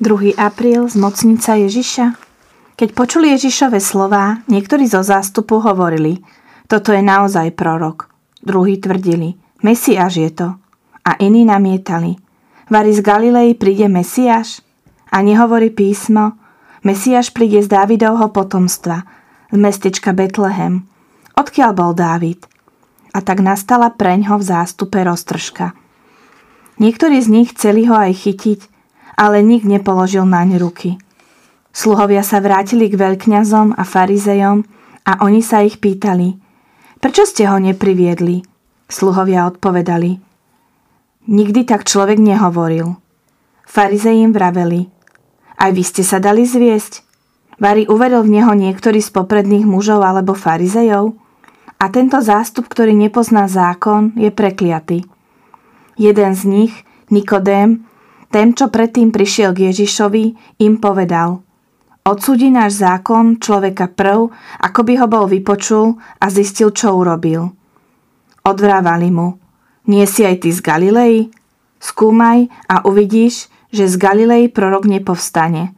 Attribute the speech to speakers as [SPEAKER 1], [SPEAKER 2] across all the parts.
[SPEAKER 1] 2. apríl z mocnica Ježiša Keď počuli Ježišove slová, niektorí zo zástupu hovorili Toto je naozaj prorok. Druhí tvrdili Mesiáš je to. A iní namietali Vary z Galilei príde Mesiáš? A nehovorí písmo Mesiáš príde z Dávidovho potomstva, z mestečka Betlehem. Odkiaľ bol Dávid? A tak nastala preňho v zástupe roztržka. Niektorí z nich chceli ho aj chytiť, ale nik nepoložil naň ruky. Sluhovia sa vrátili k veľkňazom a farizejom a oni sa ich pýtali, prečo ste ho nepriviedli? Sluhovia odpovedali, nikdy tak človek nehovoril. Farizej im vraveli, aj vy ste sa dali zviesť? Vary uveril v neho niektorý z popredných mužov alebo farizejov? A tento zástup, ktorý nepozná zákon, je prekliatý. Jeden z nich, Nikodém, ten, čo predtým prišiel k Ježišovi, im povedal Odsúdi náš zákon človeka prv, ako by ho bol vypočul a zistil, čo urobil. Odvrávali mu Nie si aj ty z Galilei? Skúmaj a uvidíš, že z Galilei prorok nepovstane.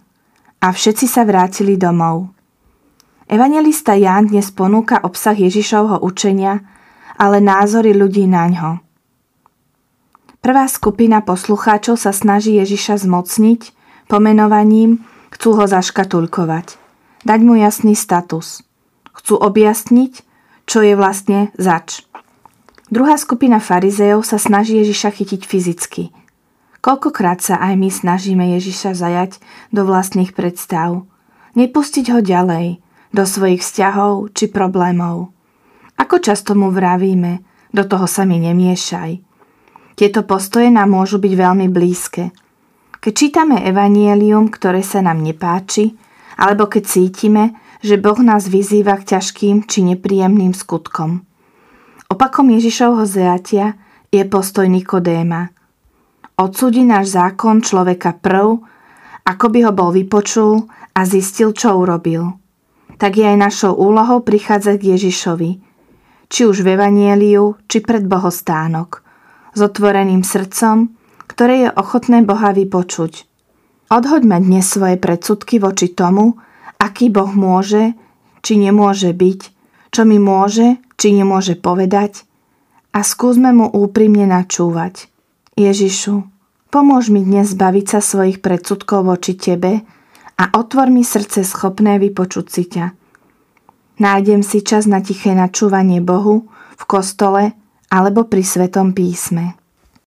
[SPEAKER 1] A všetci sa vrátili domov. Evangelista Ján dnes ponúka obsah Ježišovho učenia, ale názory ľudí na ňo. Prvá skupina poslucháčov sa snaží Ježiša zmocniť pomenovaním, chcú ho zaškatulkovať, dať mu jasný status. Chcú objasniť, čo je vlastne zač. Druhá skupina farizeov sa snaží Ježiša chytiť fyzicky. Koľkokrát sa aj my snažíme Ježiša zajať do vlastných predstav. Nepustiť ho ďalej, do svojich vzťahov či problémov. Ako často mu vravíme, do toho sa mi nemiešaj – tieto postoje nám môžu byť veľmi blízke. Keď čítame evanielium, ktoré sa nám nepáči, alebo keď cítime, že Boh nás vyzýva k ťažkým či nepríjemným skutkom. Opakom Ježišovho zajatia je postoj Nikodéma. Odsúdi náš zákon človeka prv, ako by ho bol vypočul a zistil, čo urobil. Tak je aj našou úlohou prichádzať k Ježišovi, či už v Evanieliu, či pred bohostánok s otvoreným srdcom, ktoré je ochotné Boha vypočuť. Odhoďme dnes svoje predsudky voči tomu, aký Boh môže, či nemôže byť, čo mi môže, či nemôže povedať a skúsme mu úprimne načúvať. Ježišu, pomôž mi dnes zbaviť sa svojich predsudkov voči Tebe a otvor mi srdce schopné vypočuť si ťa. Nájdem si čas na tiché načúvanie Bohu v kostole alebo pri Svetom písme.